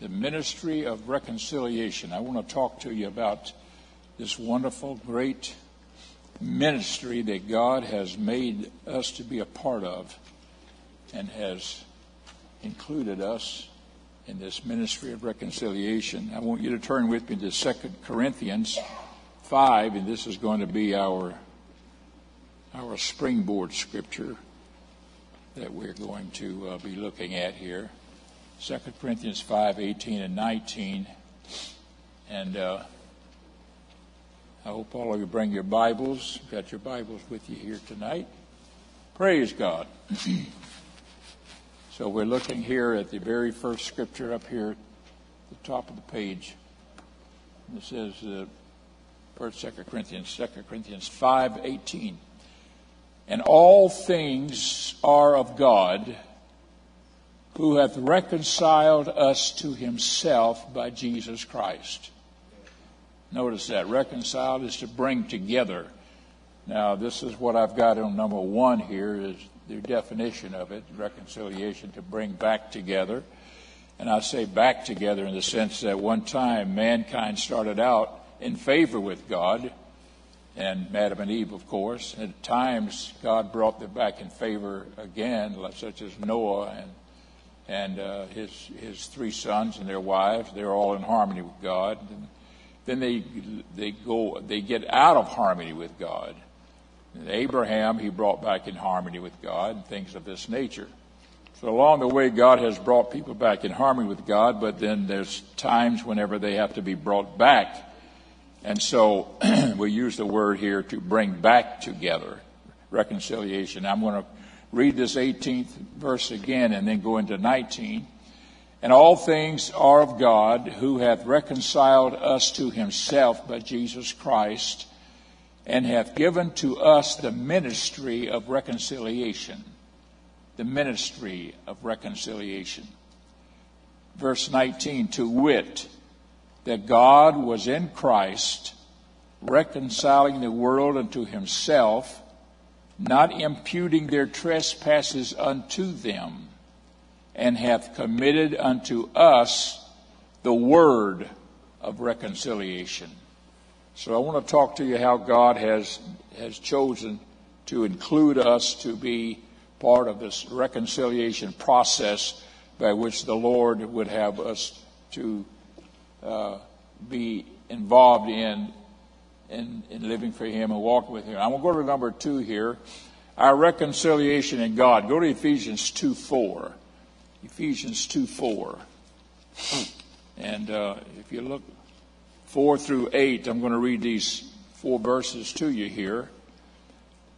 the ministry of reconciliation. I want to talk to you about this wonderful, great ministry that God has made us to be a part of and has included us in this ministry of reconciliation. I want you to turn with me to 2 Corinthians 5, and this is going to be our, our springboard scripture that we're going to uh, be looking at here. 2 Corinthians 5, 18 and 19. And uh, I hope all of you bring your Bibles. Got your Bibles with you here tonight. Praise God. so we're looking here at the very first scripture up here at the top of the page. It says, uh, first, Second Corinthians, Second Corinthians 5, 18. And all things are of God who hath reconciled us to himself by Jesus Christ. Notice that. Reconciled is to bring together. Now, this is what I've got on number one here is the definition of it, reconciliation, to bring back together. And I say back together in the sense that one time mankind started out in favor with God, and Adam and Eve, of course. At times, God brought them back in favor again, such as Noah and and uh, his his three sons and their wives. They're all in harmony with God. And then they they go they get out of harmony with God. And Abraham he brought back in harmony with God and things of this nature. So along the way, God has brought people back in harmony with God, but then there's times whenever they have to be brought back. And so we use the word here to bring back together reconciliation. I'm going to read this 18th verse again and then go into 19. And all things are of God who hath reconciled us to himself by Jesus Christ and hath given to us the ministry of reconciliation. The ministry of reconciliation. Verse 19, to wit, that God was in Christ reconciling the world unto himself not imputing their trespasses unto them, and hath committed unto us the word of reconciliation. So I want to talk to you how God has, has chosen to include us to be part of this reconciliation process by which the Lord would have us to uh, be involved in in, in living for Him and walking with Him. I'm going to go to number two here. Our reconciliation in God. Go to Ephesians 2 4. Ephesians 2 4. And uh, if you look 4 through 8, I'm going to read these four verses to you here.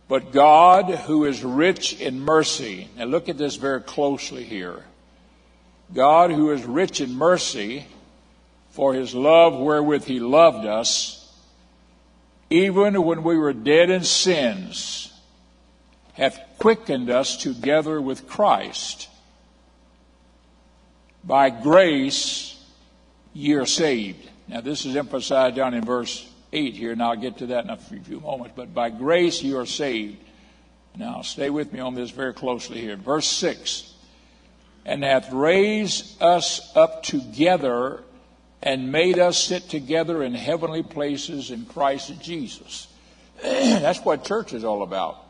But God, who is rich in mercy, and look at this very closely here. God, who is rich in mercy, for his love wherewith he loved us, even when we were dead in sins, hath quickened us together with Christ. By grace ye are saved. Now, this is emphasized down in verse 8 here, and I'll get to that in a few moments. But by grace you are saved. Now, stay with me on this very closely here. Verse 6 And hath raised us up together and made us sit together in heavenly places in Christ Jesus. That's what church is all about.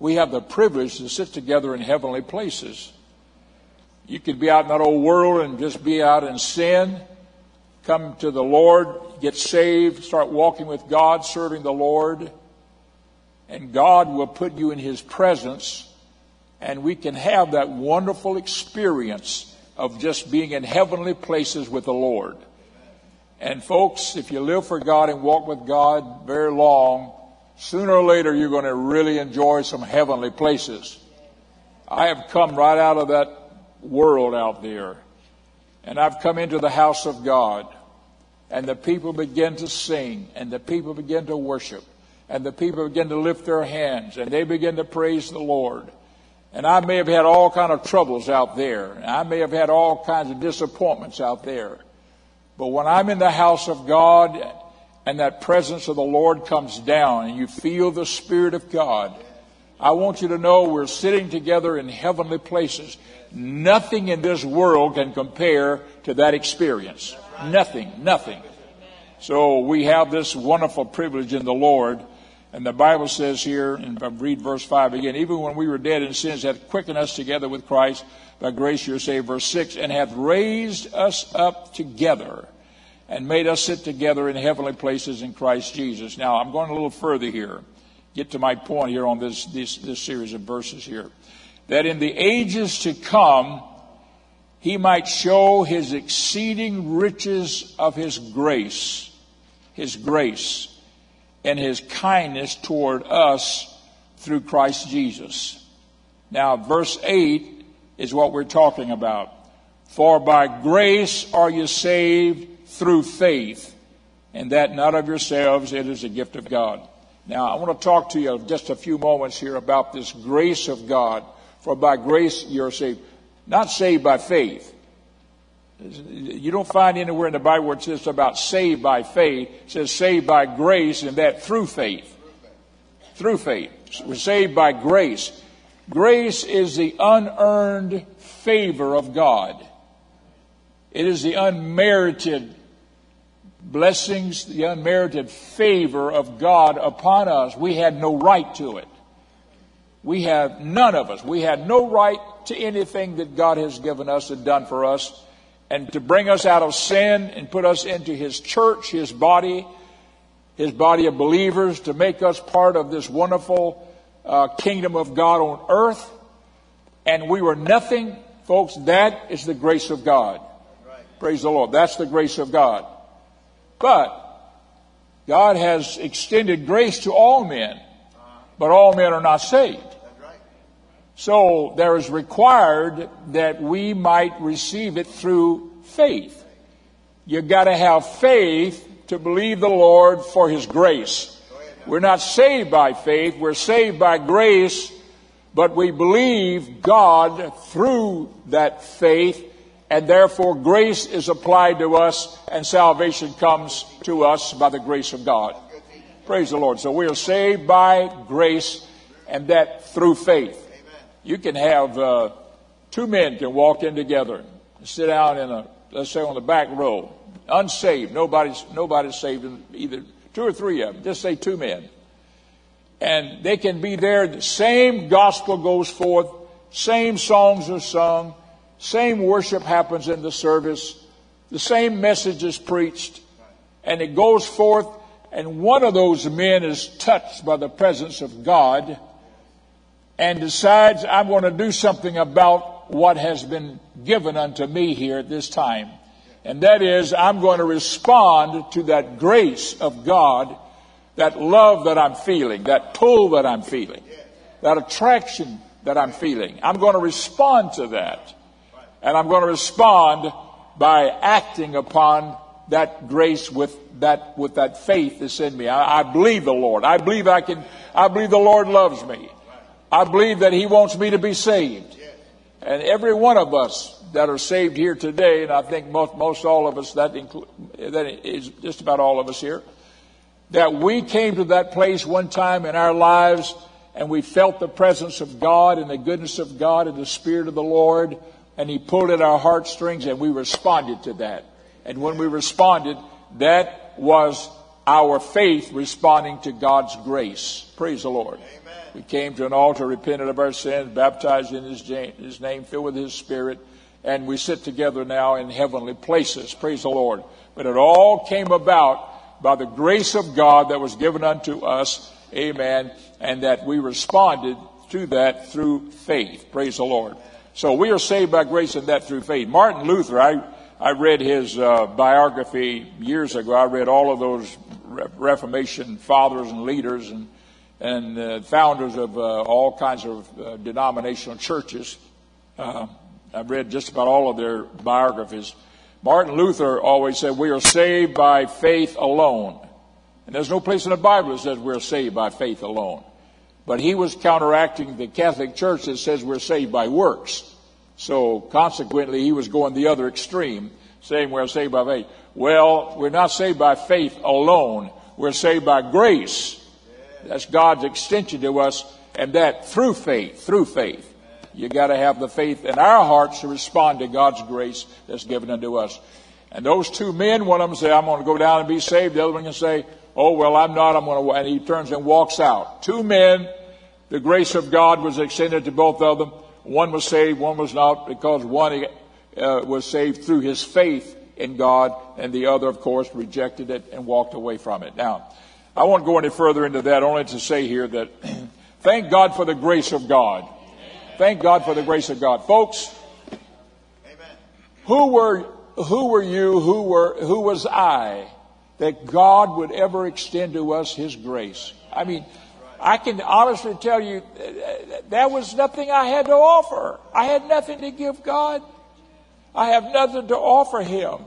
We have the privilege to sit together in heavenly places. You could be out in that old world and just be out in sin, come to the Lord, get saved, start walking with God, serving the Lord, and God will put you in His presence, and we can have that wonderful experience of just being in heavenly places with the Lord. And folks, if you live for God and walk with God very long, sooner or later you're going to really enjoy some heavenly places. I have come right out of that world out there, and I've come into the house of God, and the people begin to sing, and the people begin to worship, and the people begin to lift their hands, and they begin to praise the Lord. And I may have had all kind of troubles out there. I may have had all kinds of disappointments out there. But when I'm in the house of God and that presence of the Lord comes down and you feel the Spirit of God, I want you to know we're sitting together in heavenly places. Nothing in this world can compare to that experience. Nothing, nothing. So we have this wonderful privilege in the Lord. And the Bible says here, and I read verse 5 again, even when we were dead in sins, hath quickened us together with Christ. By grace you're saved. Verse 6, and hath raised us up together and made us sit together in heavenly places in Christ Jesus. Now, I'm going a little further here. Get to my point here on this, this, this series of verses here. That in the ages to come, he might show his exceeding riches of his grace, his grace, and his kindness toward us through Christ Jesus. Now, verse 8 is what we're talking about. For by grace are you saved through faith, and that not of yourselves, it is a gift of God. Now, I want to talk to you just a few moments here about this grace of God. For by grace you're saved, not saved by faith. You don't find anywhere in the Bible where it says about saved by faith. It says saved by grace, and that through faith. Through faith. We're saved by grace. Grace is the unearned favor of God. It is the unmerited blessings, the unmerited favor of God upon us. We had no right to it. We have none of us. We had no right to anything that God has given us and done for us. And to bring us out of sin and put us into His church, His body, His body of believers, to make us part of this wonderful uh, kingdom of God on earth. And we were nothing, folks. That is the grace of God. Praise the Lord. That's the grace of God. But God has extended grace to all men, but all men are not saved. So there is required that we might receive it through faith. You've got to have faith to believe the Lord for His grace. We're not saved by faith, we're saved by grace, but we believe God through that faith and therefore grace is applied to us and salvation comes to us by the grace of God. Praise the Lord. So we are saved by grace and that through faith. You can have uh, two men can walk in together and sit down in a, let's say on the back row, unsaved. Nobody's, nobody's saved either two or three of them. Just say two men. And they can be there. The same gospel goes forth. Same songs are sung same worship happens in the service. The same message is preached. And it goes forth, and one of those men is touched by the presence of God and decides, I'm going to do something about what has been given unto me here at this time. And that is, I'm going to respond to that grace of God, that love that I'm feeling, that pull that I'm feeling, that attraction that I'm feeling. I'm going to respond to that. And I'm going to respond by acting upon that grace with that, with that faith that's in me. I, I believe the Lord. I believe I can, I believe the Lord loves me. I believe that He wants me to be saved. And every one of us that are saved here today, and I think most, most all of us, that, include, that is just about all of us here, that we came to that place one time in our lives and we felt the presence of God and the goodness of God and the Spirit of the Lord and he pulled at our heartstrings and we responded to that. And when we responded, that was our faith responding to God's grace. Praise the Lord. We came to an altar, repented of our sins, baptized in his, his name, filled with his spirit, and we sit together now in heavenly places. Praise the Lord. But it all came about by the grace of God that was given unto us. Amen. And that we responded to that through faith. Praise the Lord. So we are saved by grace and that through faith. Martin Luther, I, I read his uh, biography years ago. I read all of those Reformation fathers and leaders and, and uh, founders of uh, all kinds of uh, denominational churches. Uh, I've read just about all of their biographies. Martin Luther always said, We are saved by faith alone. And there's no place in the Bible that says we're saved by faith alone. But he was counteracting the Catholic Church that says we're saved by works. So consequently, he was going the other extreme, saying we're saved by faith. Well, we're not saved by faith alone. We're saved by grace. That's God's extension to us. And that through faith, through faith. You got to have the faith in our hearts to respond to God's grace that's given unto us. And those two men, one of them say, I'm going to go down and be saved. The other one can say, Oh, well, I'm not. I'm going to, and he turns and walks out. Two men, the grace of God was extended to both of them. One was saved, one was not, because one uh, was saved through his faith in God, and the other, of course, rejected it and walked away from it. Now, I won't go any further into that, only to say here that thank God for the grace of God. Thank God for the grace of God. Folks, who were, who were you, who were, who was I that God would ever extend to us His grace? I mean, I can honestly tell you there was nothing I had to offer. I had nothing to give God. I have nothing to offer Him.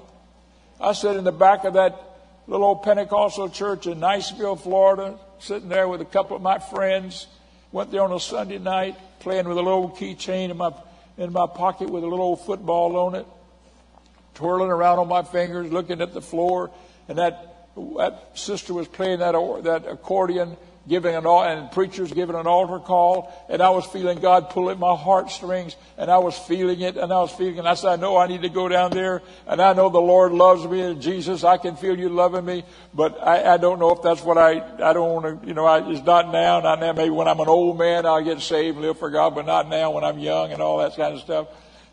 I sat in the back of that little old Pentecostal church in Niceville, Florida, sitting there with a couple of my friends. Went there on a Sunday night, playing with a little keychain in my in my pocket with a little old football on it, twirling around on my fingers, looking at the floor, and that that sister was playing that that accordion giving an and preachers giving an altar call, and I was feeling God pull at my heartstrings, and I was feeling it, and I was feeling it. I said, I know I need to go down there, and I know the Lord loves me, and Jesus, I can feel you loving me, but I, I don't know if that's what I, I don't want to, you know, I, it's not now, not now. Maybe when I'm an old man, I'll get saved and live for God, but not now when I'm young and all that kind of stuff.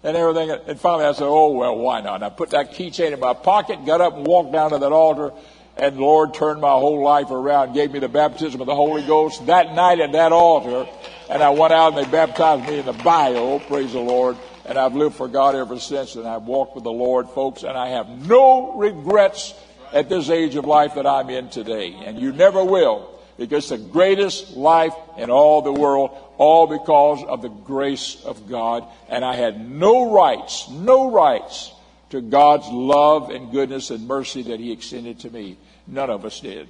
And everything. And finally I said, oh, well, why not? And I put that keychain in my pocket, got up and walked down to that altar, and the Lord turned my whole life around, gave me the baptism of the Holy Ghost that night at that altar. And I went out and they baptized me in the bio, praise the Lord. And I've lived for God ever since and I've walked with the Lord, folks, and I have no regrets at this age of life that I'm in today. And you never will because the greatest life in all the world, all because of the grace of God. And I had no rights, no rights to God's love and goodness and mercy that He extended to me. None of us did.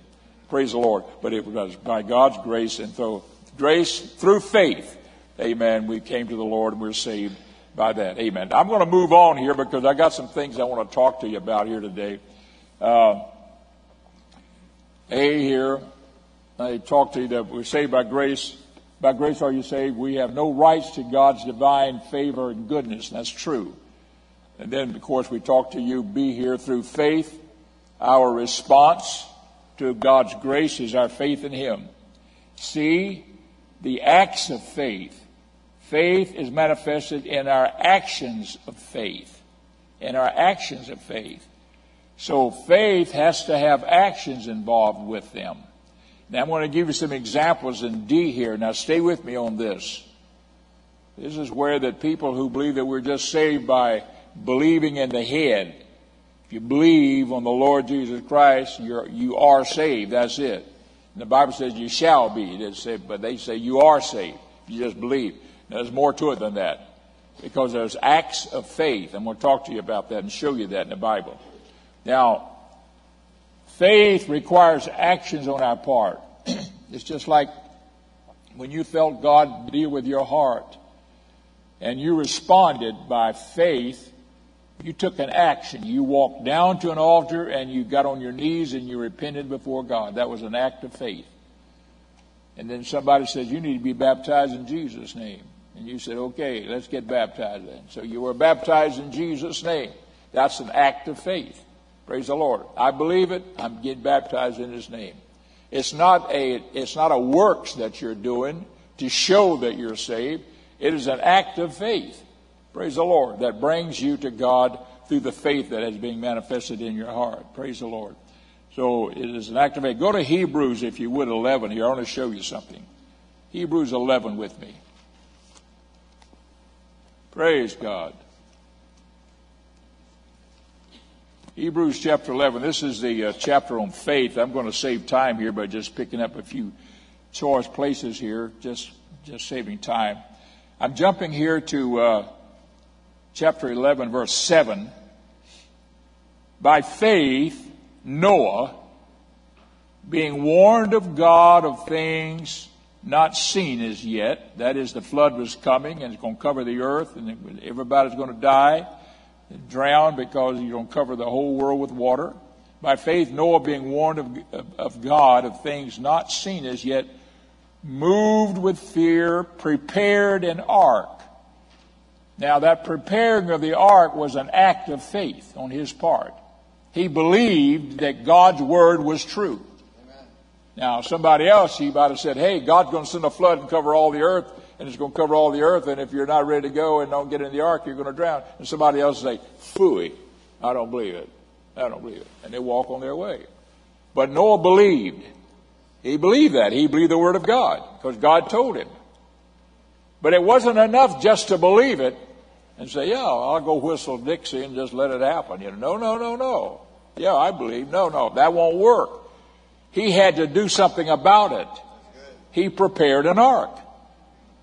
Praise the Lord. But it was by God's grace and through grace, through faith, amen, we came to the Lord and we we're saved by that. Amen. I'm going to move on here because I got some things I want to talk to you about here today. Uh, a here, I talked to you that we're saved by grace. By grace are you saved. We have no rights to God's divine favor and goodness. That's true. And then, of course, we talk to you, be here through faith. Our response to God's grace is our faith in Him. See, the acts of faith. Faith is manifested in our actions of faith. In our actions of faith. So faith has to have actions involved with them. Now I'm going to give you some examples in D here. Now stay with me on this. This is where that people who believe that we're just saved by believing in the head. If you believe on the Lord Jesus Christ, you're, you are saved. That's it. And the Bible says you shall be. Say, but they say you are saved. You just believe. Now, there's more to it than that. Because there's acts of faith. I'm going to talk to you about that and show you that in the Bible. Now, faith requires actions on our part. it's just like when you felt God deal with your heart and you responded by faith you took an action. You walked down to an altar and you got on your knees and you repented before God. That was an act of faith. And then somebody says, You need to be baptized in Jesus' name. And you said, Okay, let's get baptized then. So you were baptized in Jesus' name. That's an act of faith. Praise the Lord. I believe it. I'm getting baptized in His name. It's not a, it's not a works that you're doing to show that you're saved. It is an act of faith. Praise the Lord. That brings you to God through the faith that is being manifested in your heart. Praise the Lord. So it is an act of faith. Go to Hebrews, if you would, 11 here. I want to show you something. Hebrews 11 with me. Praise God. Hebrews chapter 11. This is the uh, chapter on faith. I'm going to save time here by just picking up a few choice places here, just, just saving time. I'm jumping here to uh, chapter 11, verse 7. By faith, Noah, being warned of God of things not seen as yet, that is, the flood was coming and it's going to cover the earth and everybody's going to die, and drown because you're going to cover the whole world with water. By faith, Noah, being warned of, of, of God of things not seen as yet, moved with fear, prepared an ark. Now, that preparing of the ark was an act of faith on his part. He believed that God's word was true. Amen. Now, somebody else, he might have said, hey, God's going to send a flood and cover all the earth, and it's going to cover all the earth, and if you're not ready to go and don't get in the ark, you're going to drown. And somebody else say, phooey, I don't believe it. I don't believe it. And they walk on their way. But Noah believed. He believed that. He believed the word of God because God told him. But it wasn't enough just to believe it and say, yeah, I'll go whistle Dixie and just let it happen. You know, no, no, no, no. Yeah, I believe. No, no, that won't work. He had to do something about it. He prepared an ark.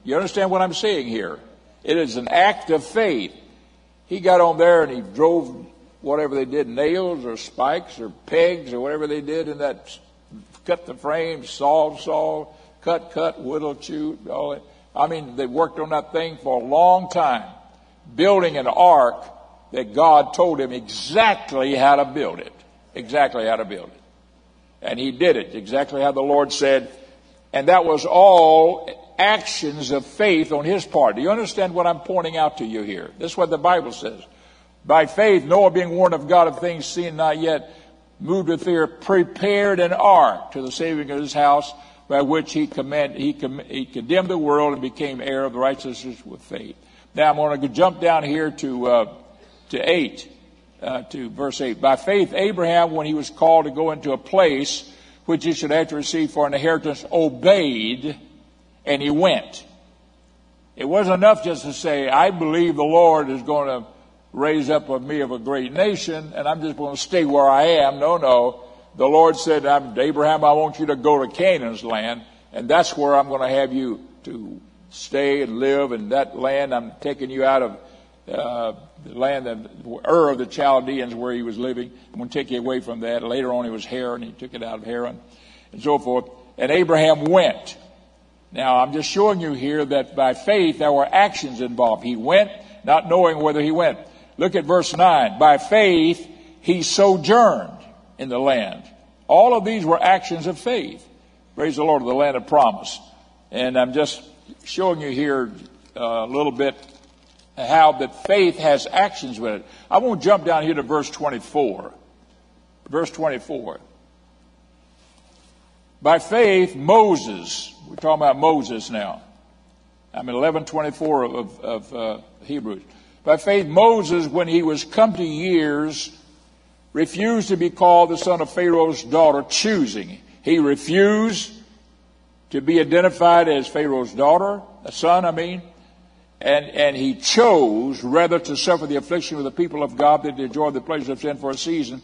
You understand what I'm saying here? It is an act of faith. He got on there and he drove whatever they did, nails or spikes or pegs or whatever they did in that, cut the frame, saw, saw, cut, cut, whittle, chew, all that. I mean, they worked on that thing for a long time, building an ark that God told him exactly how to build it. Exactly how to build it. And he did it exactly how the Lord said. And that was all actions of faith on his part. Do you understand what I'm pointing out to you here? This is what the Bible says. By faith, Noah, being warned of God of things seen not yet, moved with fear, prepared an ark to the saving of his house, by which he, he, com, he condemned the world and became heir of the righteousness with faith. Now I'm going to jump down here to uh, to eight, uh, to verse eight. By faith, Abraham, when he was called to go into a place which he should have to receive for an inheritance, obeyed, and he went. It wasn't enough just to say, "I believe the Lord is going to." Raise up of me of a great nation, and I'm just going to stay where I am. No, no. The Lord said, Abraham, I want you to go to Canaan's land, and that's where I'm going to have you to stay and live. And that land, I'm taking you out of uh, the land of Ur of the Chaldeans where he was living. I'm going to take you away from that. Later on, it was Haran. He took it out of Haran, and so forth. And Abraham went. Now, I'm just showing you here that by faith there were actions involved. He went, not knowing whether he went. Look at verse 9. By faith, he sojourned in the land. All of these were actions of faith. Praise the Lord, of the land of promise. And I'm just showing you here uh, a little bit how that faith has actions with it. I won't jump down here to verse 24. Verse 24. By faith, Moses, we're talking about Moses now. I'm in 1124 of, of uh, Hebrews. By faith, Moses, when he was come to years, refused to be called the son of Pharaoh's daughter, choosing. He refused to be identified as Pharaoh's daughter, a son, I mean, and, and he chose rather to suffer the affliction of the people of God than to enjoy the pleasure of sin for a season,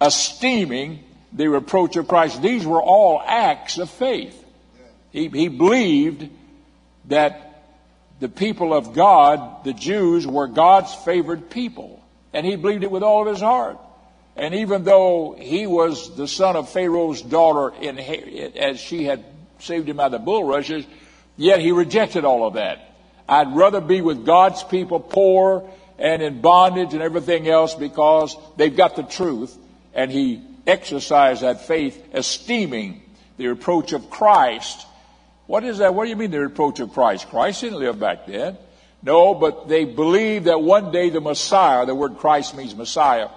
esteeming the reproach of Christ. These were all acts of faith. He, he believed that the people of God, the Jews, were God's favored people. And he believed it with all of his heart. And even though he was the son of Pharaoh's daughter, in, as she had saved him out of the bulrushes, yet he rejected all of that. I'd rather be with God's people, poor and in bondage and everything else, because they've got the truth. And he exercised that faith, esteeming the approach of Christ what is that? What do you mean the reproach of Christ? Christ didn't live back then. No, but they believed that one day the Messiah, the word Christ means Messiah,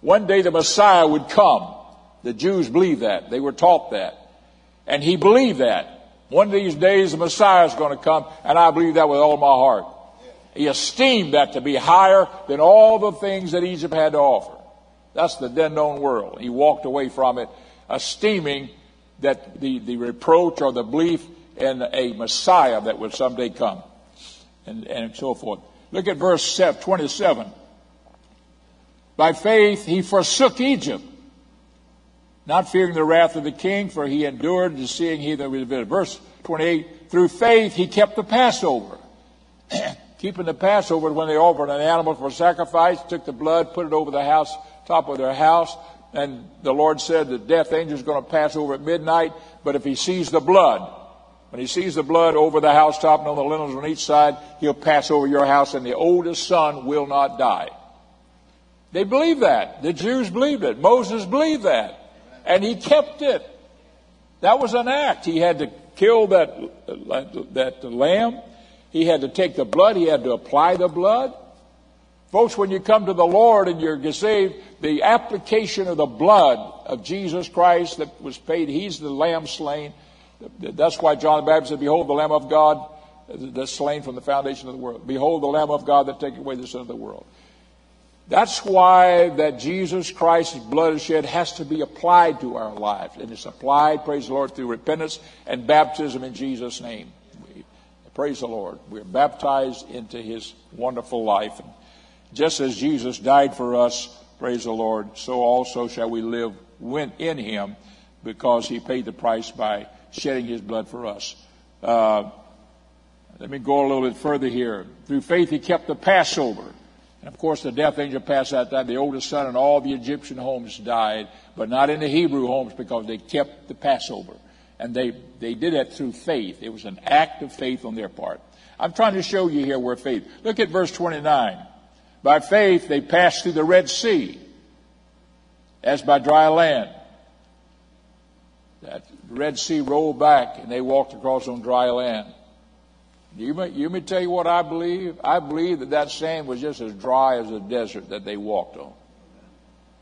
one day the Messiah would come. The Jews believed that. They were taught that. And he believed that. One of these days the Messiah is going to come, and I believe that with all my heart. He esteemed that to be higher than all the things that Egypt had to offer. That's the then known world. He walked away from it, esteeming that the, the reproach or the belief and a Messiah that would someday come, and, and so forth. Look at verse 27. By faith he forsook Egypt, not fearing the wrath of the king, for he endured to seeing he that was Verse 28, through faith he kept the Passover. Keeping the Passover when they offered an animal for sacrifice, took the blood, put it over the house, top of their house, and the Lord said the death angel is going to pass over at midnight, but if he sees the blood, when he sees the blood over the housetop and on the lintels on each side, he'll pass over your house and the oldest son will not die. They believe that. The Jews believed it. Moses believed that. And he kept it. That was an act. He had to kill that, that lamb. He had to take the blood. He had to apply the blood. Folks, when you come to the Lord and you're saved, the application of the blood of Jesus Christ that was paid, He's the lamb slain. That's why John the Baptist said, Behold the Lamb of God that's slain from the foundation of the world. Behold the Lamb of God that taketh away the sin of the world. That's why that Jesus Christ's blood shed has to be applied to our lives. And it's applied, praise the Lord, through repentance and baptism in Jesus' name. We, praise the Lord. We're baptized into his wonderful life. And just as Jesus died for us, praise the Lord, so also shall we live in him because he paid the price by shedding his blood for us. Uh, let me go a little bit further here. Through faith, he kept the Passover. And of course, the death angel passed that time. The oldest son in all the Egyptian homes died, but not in the Hebrew homes because they kept the Passover. And they, they did that through faith. It was an act of faith on their part. I'm trying to show you here where faith. Look at verse 29. By faith, they passed through the Red Sea as by dry land. That Red Sea rolled back and they walked across on dry land. You may, you may tell you what I believe. I believe that that sand was just as dry as the desert that they walked on.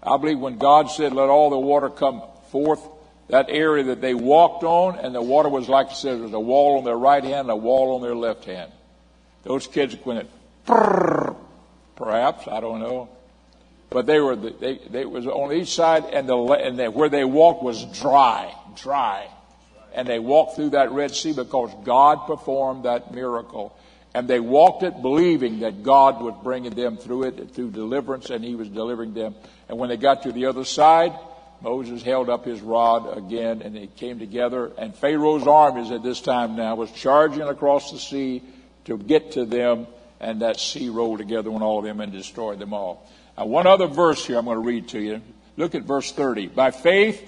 I believe when God said, let all the water come forth, that area that they walked on, and the water was like I said, there was a wall on their right hand and a wall on their left hand. Those kids went, perhaps, I don't know. But they were, they, they was on each side, and the, and the, where they walked was dry, dry and they walked through that Red Sea because God performed that miracle. And they walked it believing that God was bringing them through it, through deliverance, and He was delivering them. And when they got to the other side, Moses held up his rod again, and they came together. And Pharaoh's armies at this time now was charging across the sea to get to them, and that sea rolled together on all of them and destroyed them all. Now, one other verse here I'm going to read to you. Look at verse 30. By faith,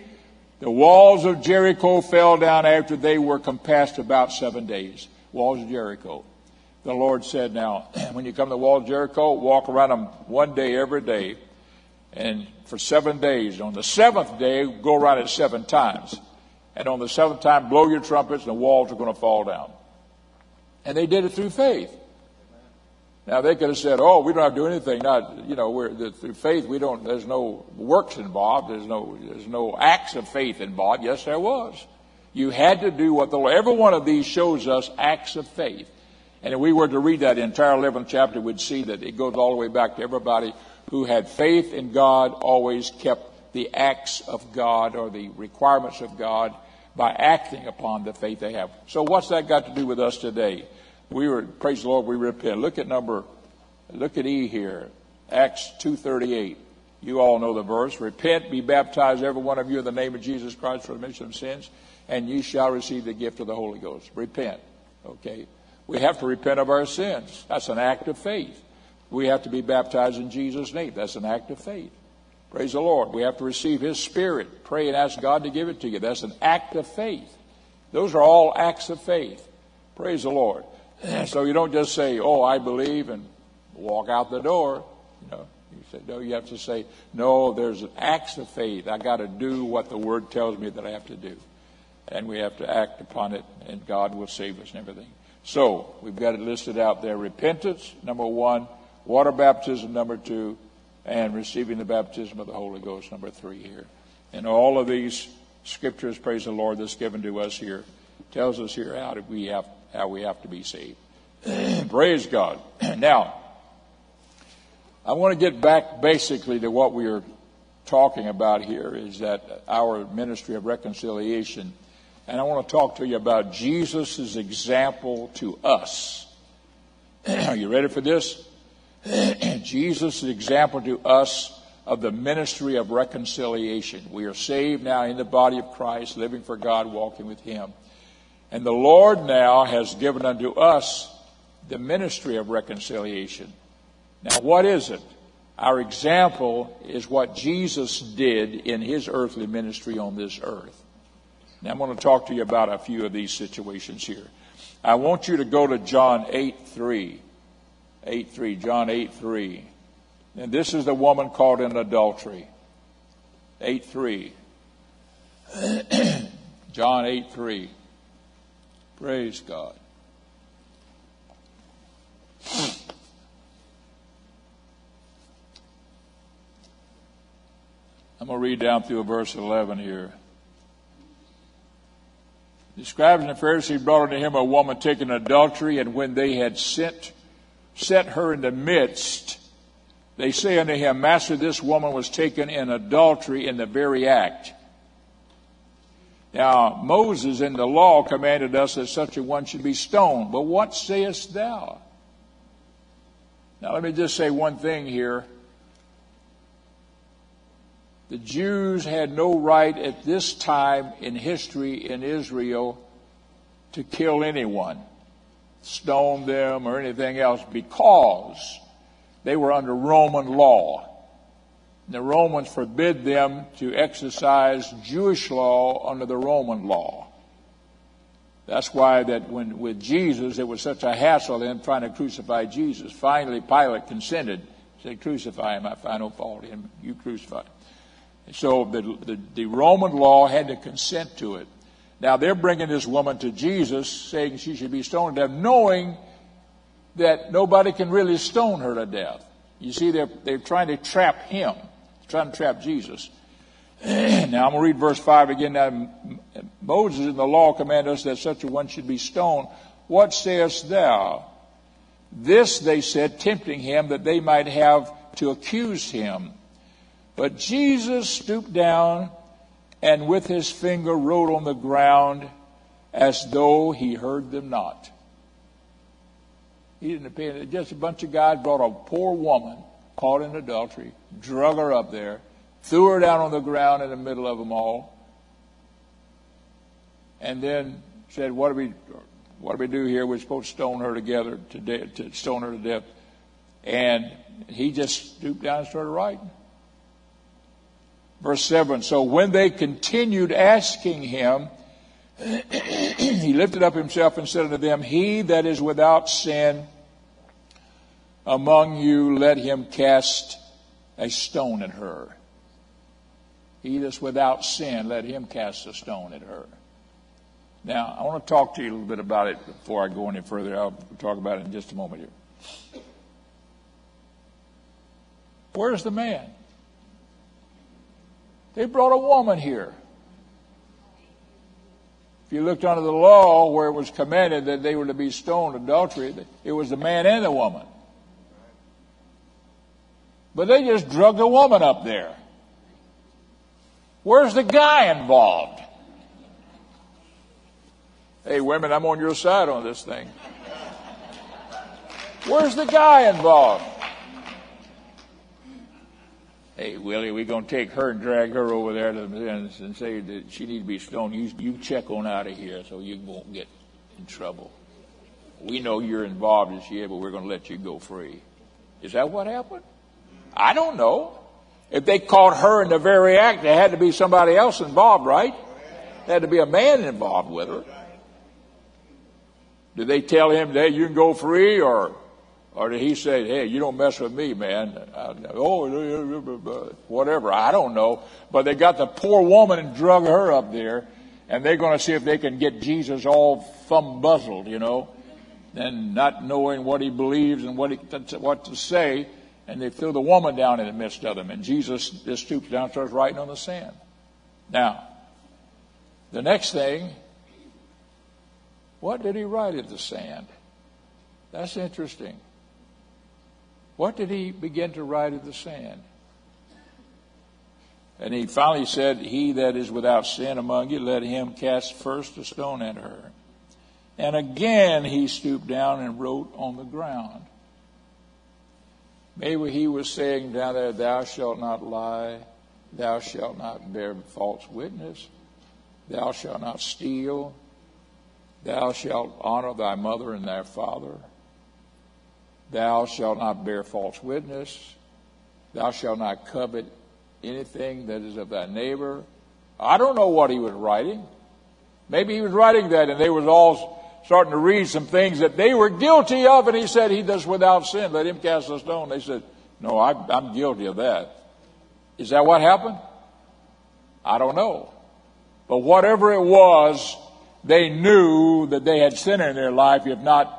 the walls of Jericho fell down after they were compassed about seven days. Walls of Jericho. The Lord said, Now, when you come to the wall of Jericho, walk around them one day every day, and for seven days. On the seventh day, go around it seven times. And on the seventh time, blow your trumpets, and the walls are going to fall down. And they did it through faith. Now they could have said, "Oh, we don't have to do anything." Not, you know, we're through faith. We don't. There's no works involved. There's no. There's no acts of faith involved. Yes, there was. You had to do what the Lord. Every one of these shows us acts of faith. And if we were to read that entire 11th chapter, we'd see that it goes all the way back to everybody who had faith in God always kept the acts of God or the requirements of God by acting upon the faith they have. So what's that got to do with us today? We were praise the Lord, we repent. Look at number look at E here. Acts two thirty eight. You all know the verse. Repent, be baptized, every one of you, in the name of Jesus Christ for the remission of sins, and ye shall receive the gift of the Holy Ghost. Repent. Okay? We have to repent of our sins. That's an act of faith. We have to be baptized in Jesus' name. That's an act of faith. Praise the Lord. We have to receive His Spirit. Pray and ask God to give it to you. That's an act of faith. Those are all acts of faith. Praise the Lord. Eh, so you don't just say, "Oh, I believe," and walk out the door. You know, you say, no. You have to say, "No, there's acts of faith. I got to do what the Word tells me that I have to do, and we have to act upon it, and God will save us and everything." So we've got it listed out there: repentance, number one; water baptism, number two; and receiving the baptism of the Holy Ghost, number three. Here, and all of these scriptures, praise the Lord, that's given to us here, tells us here how we have how we have to be saved. Praise God. now, I want to get back basically to what we are talking about here is that our ministry of reconciliation. And I want to talk to you about Jesus' example to us. are you ready for this? Jesus' example to us of the ministry of reconciliation. We are saved now in the body of Christ, living for God, walking with Him. And the Lord now has given unto us the ministry of reconciliation. Now, what is it? Our example is what Jesus did in his earthly ministry on this earth. Now, I'm going to talk to you about a few of these situations here. I want you to go to John 8 3. 8 3. John 8 3. And this is the woman caught in adultery. 8 3. John 8 3. Praise God. I'm going to read down through verse 11 here. The scribes and the Pharisees brought unto him a woman taken in adultery, and when they had sent, set her in the midst, they say unto him, Master, this woman was taken in adultery in the very act. Now, Moses in the law commanded us that such a one should be stoned. But what sayest thou? Now, let me just say one thing here. The Jews had no right at this time in history in Israel to kill anyone, stone them, or anything else because they were under Roman law. The Romans forbid them to exercise Jewish law under the Roman law. That's why that when with Jesus it was such a hassle them trying to crucify Jesus. Finally Pilate consented, said, Crucify him, I find no fault in him, you crucify him. So the, the, the Roman law had to consent to it. Now they're bringing this woman to Jesus, saying she should be stoned to death, knowing that nobody can really stone her to death. You see, they're, they're trying to trap him, trying to trap Jesus. now I'm going to read verse 5 again. Now, Moses in the law commanded us that such a one should be stoned. What sayest thou? This they said, tempting him that they might have to accuse him. But Jesus stooped down and with his finger wrote on the ground as though he heard them not. He didn't pay. Just a bunch of guys brought a poor woman caught in adultery, drug her up there, threw her down on the ground in the middle of them all, and then said, "What do we, what do we do here? We're supposed to stone her together to, de- to stone her to death." And he just stooped down and started writing. Verse 7 So when they continued asking him, he lifted up himself and said unto them, He that is without sin among you, let him cast a stone at her. He that's without sin, let him cast a stone at her. Now, I want to talk to you a little bit about it before I go any further. I'll talk about it in just a moment here. Where's the man? They brought a woman here. If you looked under the law where it was commanded that they were to be stoned adultery, it was the man and the woman. But they just drug the woman up there. Where's the guy involved? Hey, women, I'm on your side on this thing. Where's the guy involved? hey, Willie, we're going to take her and drag her over there to the, and, and say that she needs to be stoned. You, you check on out of here so you won't get in trouble. We know you're involved this year, but we're going to let you go free. Is that what happened? I don't know. If they caught her in the very act, there had to be somebody else involved, right? There had to be a man involved with her. Did they tell him that you can go free or or did he say, hey, you don't mess with me, man? oh, whatever. I don't know. But they got the poor woman and drug her up there, and they're going to see if they can get Jesus all thumb buzzled, you know, and not knowing what he believes and what, he, what to say. And they threw the woman down in the midst of them, and Jesus just stoops down and starts writing on the sand. Now, the next thing, what did he write in the sand? That's interesting. What did he begin to write in the sand? And he finally said, He that is without sin among you, let him cast first a stone at her. And again he stooped down and wrote on the ground. Maybe he was saying down there, Thou shalt not lie, thou shalt not bear false witness, thou shalt not steal, thou shalt honor thy mother and thy father. Thou shalt not bear false witness. Thou shalt not covet anything that is of thy neighbor. I don't know what he was writing. Maybe he was writing that and they was all starting to read some things that they were guilty of and he said, he does without sin. Let him cast a stone. They said, no, I, I'm guilty of that. Is that what happened? I don't know. But whatever it was, they knew that they had sin in their life, if not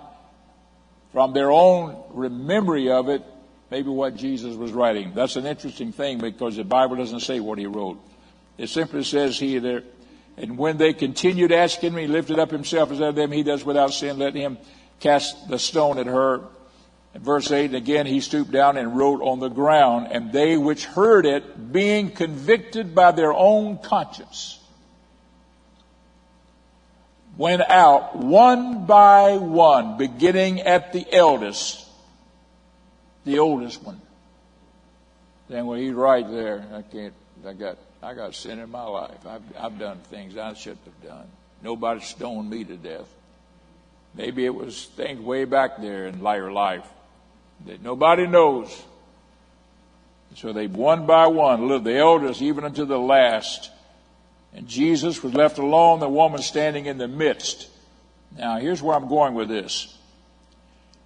from their own memory of it, maybe what Jesus was writing. That's an interesting thing because the Bible doesn't say what he wrote. It simply says he there, and when they continued asking he lifted up himself and said to them, He does without sin, let him cast the stone at her. In verse 8, and again he stooped down and wrote on the ground, and they which heard it, being convicted by their own conscience, went out one by one, beginning at the eldest, the oldest one. Then when he's right there, I can't, I got, I got sin in my life. I've, I've done things I shouldn't have done. Nobody stoned me to death. Maybe it was things way back there in later life that nobody knows. So they one by one lived the elders even unto the last. And Jesus was left alone, the woman standing in the midst. Now here's where I'm going with this.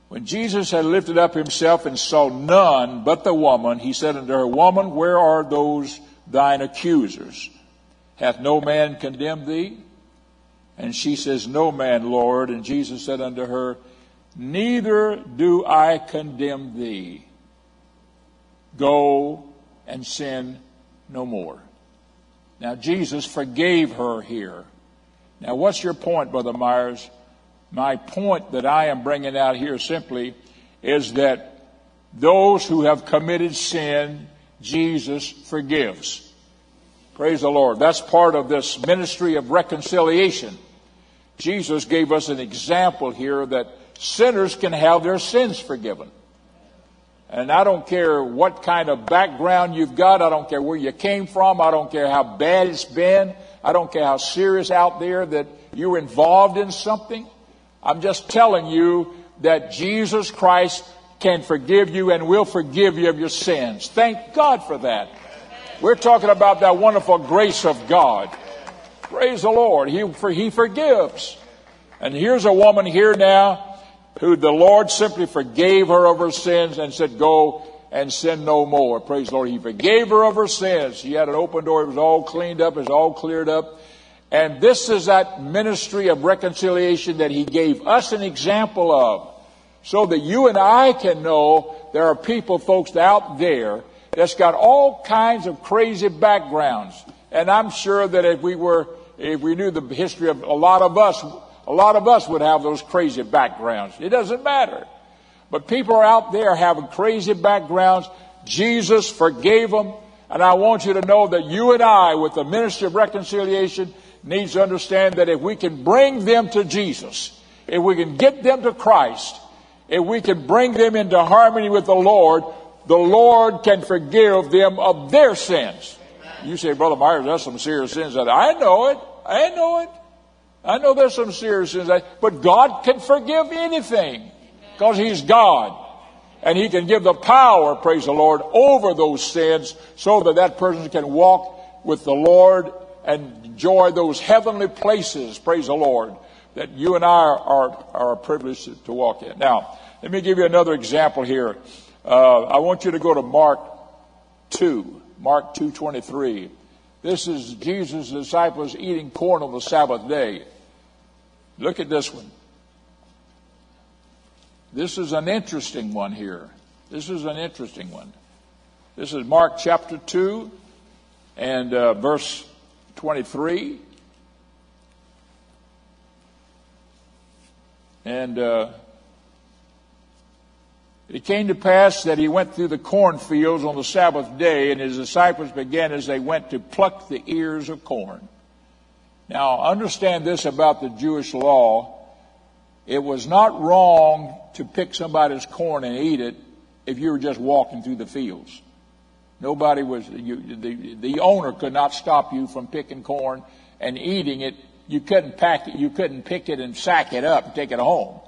When Jesus had lifted up himself and saw none but the woman, he said unto her, Woman, where are those thine accusers? Hath no man condemned thee? And she says, No man, Lord. And Jesus said unto her, Neither do I condemn thee. Go and sin no more. Now, Jesus forgave her here. Now, what's your point, Brother Myers? My point that I am bringing out here simply is that those who have committed sin, Jesus forgives. Praise the Lord. That's part of this ministry of reconciliation. Jesus gave us an example here that sinners can have their sins forgiven. And I don't care what kind of background you've got. I don't care where you came from. I don't care how bad it's been. I don't care how serious out there that you're involved in something. I'm just telling you that Jesus Christ can forgive you and will forgive you of your sins. Thank God for that. We're talking about that wonderful grace of God. Praise the Lord. He, for, he forgives. And here's a woman here now who the Lord simply forgave her of her sins and said, Go and sin no more. Praise the Lord. He forgave her of her sins. She had an open door. It was all cleaned up. It was all cleared up. And this is that ministry of reconciliation that He gave us an example of. So that you and I can know there are people, folks out there that's got all kinds of crazy backgrounds. And I'm sure that if we were, if we knew the history of a lot of us, a lot of us would have those crazy backgrounds. It doesn't matter. But people are out there having crazy backgrounds. Jesus forgave them. And I want you to know that you and I, with the ministry of reconciliation, needs to understand that if we can bring them to Jesus, if we can get them to Christ, if we can bring them into harmony with the Lord, the Lord can forgive them of their sins. You say, Brother Myers, that's some serious sins. I know it. I know it. I know there's some serious sins, but God can forgive anything because He's God. And He can give the power, praise the Lord, over those sins so that that person can walk with the Lord and enjoy those heavenly places, praise the Lord, that you and I are, are privileged to walk in. Now, let me give you another example here. Uh, I want you to go to Mark 2, Mark 2.23. This is Jesus' disciples eating corn on the Sabbath day. Look at this one. This is an interesting one here. This is an interesting one. This is Mark chapter 2 and uh, verse 23. And uh, it came to pass that he went through the cornfields on the Sabbath day, and his disciples began as they went to pluck the ears of corn. Now, understand this about the Jewish law. It was not wrong to pick somebody's corn and eat it if you were just walking through the fields. Nobody was, you, the, the owner could not stop you from picking corn and eating it. You couldn't pack it, you couldn't pick it and sack it up and take it home.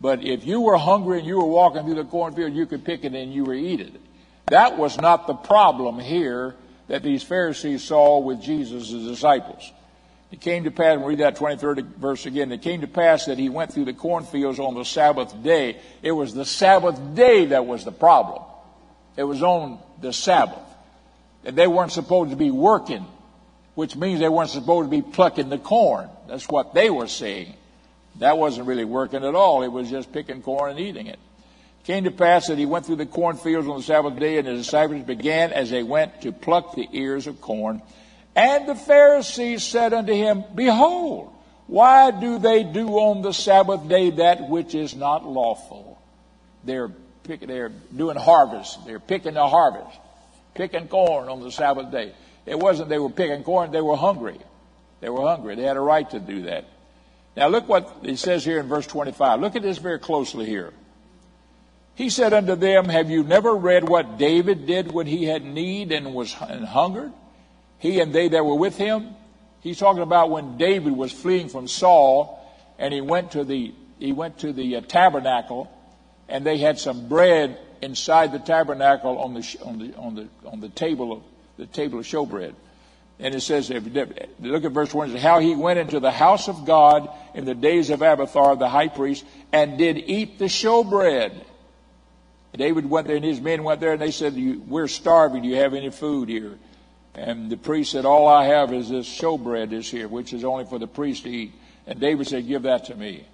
But if you were hungry and you were walking through the cornfield, you could pick it and you were eat it. That was not the problem here that these Pharisees saw with Jesus' disciples. It came to pass, and read that 23rd verse again. It came to pass that he went through the cornfields on the Sabbath day. It was the Sabbath day that was the problem. It was on the Sabbath. And they weren't supposed to be working which means they weren't supposed to be plucking the corn. That's what they were saying. That wasn't really working at all. It was just picking corn and eating it. It came to pass that he went through the cornfields on the Sabbath day, and his disciples began as they went to pluck the ears of corn. And the Pharisees said unto him, Behold, why do they do on the Sabbath day that which is not lawful? They're, pick, they're doing harvest. They're picking the harvest, picking corn on the Sabbath day. It wasn't they were picking corn, they were hungry. They were hungry. They had a right to do that. Now look what he says here in verse 25. Look at this very closely here. He said unto them, Have you never read what David did when he had need and was and hungered? He and they that were with him? He's talking about when David was fleeing from Saul and he went to the, he went to the uh, tabernacle and they had some bread inside the tabernacle on the, on the, on the, on the table of, the table of showbread. And it says, look at verse 1, how he went into the house of God in the days of Abiathar the high priest and did eat the showbread. David went there and his men went there and they said, we're starving. Do you have any food here? And the priest said, All I have is this showbread is here, which is only for the priest to eat. And David said, Give that to me.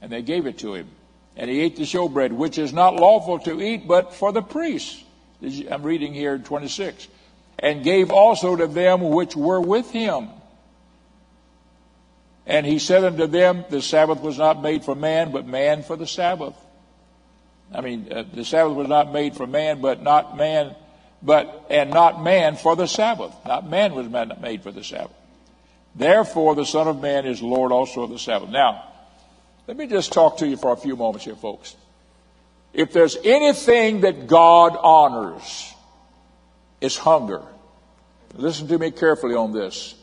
And they gave it to him. And he ate the showbread, which is not lawful to eat, but for the priests. I'm reading here 26. And gave also to them which were with him. And he said unto them, The Sabbath was not made for man, but man for the Sabbath. I mean, uh, the Sabbath was not made for man, but not man but and not man for the Sabbath. Not man was made for the Sabbath. Therefore, the Son of Man is Lord also of the Sabbath. Now, let me just talk to you for a few moments here, folks. If there's anything that God honors, it's hunger. Listen to me carefully on this.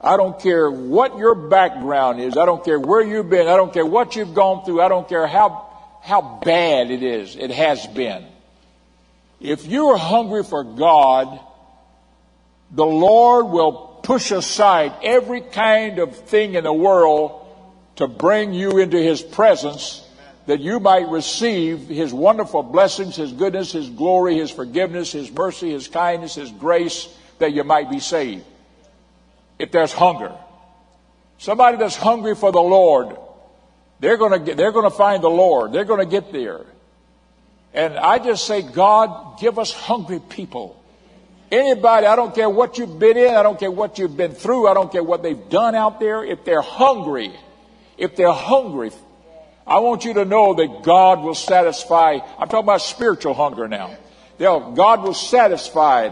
I don't care what your background is. I don't care where you've been. I don't care what you've gone through. I don't care how, how bad it is. It has been. If you are hungry for God, the Lord will push aside every kind of thing in the world to bring you into His presence that you might receive His wonderful blessings, His goodness, His glory, His forgiveness, His mercy, His kindness, His grace, that you might be saved. If there's hunger. Somebody that's hungry for the Lord, they're gonna, they're gonna find the Lord. They're gonna get there. And I just say, God, give us hungry people. Anybody, I don't care what you've been in, I don't care what you've been through, I don't care what they've done out there, if they're hungry, if they're hungry, I want you to know that God will satisfy. I'm talking about spiritual hunger now. God will satisfy.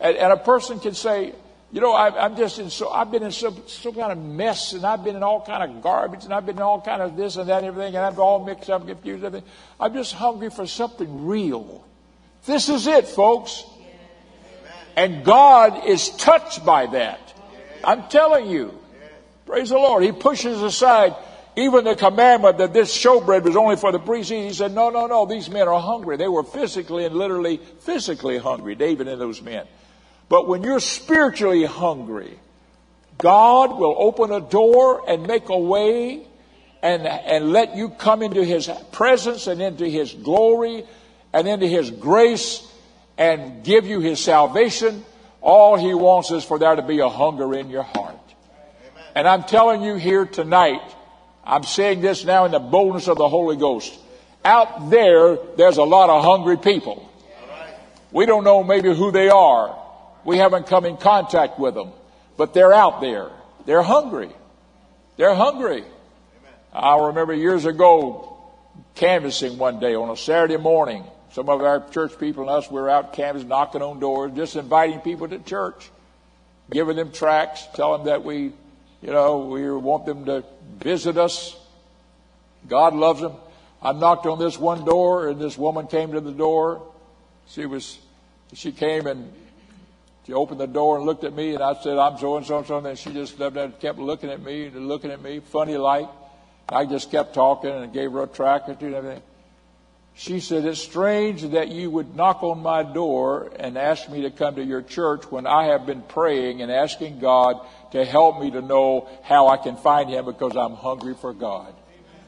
And, and a person can say, you know, I, am just in so, I've been in some, some kind of mess and I've been in all kind of garbage and I've been in all kind of this and that and everything and I'm all mixed up, confused, everything. I'm just hungry for something real. This is it, folks. And God is touched by that. I'm telling you. Praise the Lord. He pushes aside even the commandment that this showbread was only for the priests. He said, no, no, no, these men are hungry. They were physically and literally physically hungry, David and those men. But when you're spiritually hungry, God will open a door and make a way and, and let you come into His presence and into His glory and into His grace and give you His salvation. All He wants is for there to be a hunger in your heart. And I'm telling you here tonight, I'm saying this now in the boldness of the Holy Ghost. Out there, there's a lot of hungry people. We don't know maybe who they are. We haven't come in contact with them, but they're out there. They're hungry. They're hungry. I remember years ago canvassing one day on a Saturday morning. Some of our church people and us were out canvassing, knocking on doors, just inviting people to church, giving them tracts, telling them that we, you know, we want them to visit us. God loves them. I knocked on this one door, and this woman came to the door. She was, she came and she opened the door and looked at me, and I said, I'm so and so and so. And she just kept looking at me and looking at me, funny like. I just kept talking and gave her a tract or two and everything. She said, It's strange that you would knock on my door and ask me to come to your church when I have been praying and asking God to help me to know how I can find him because I'm hungry for God.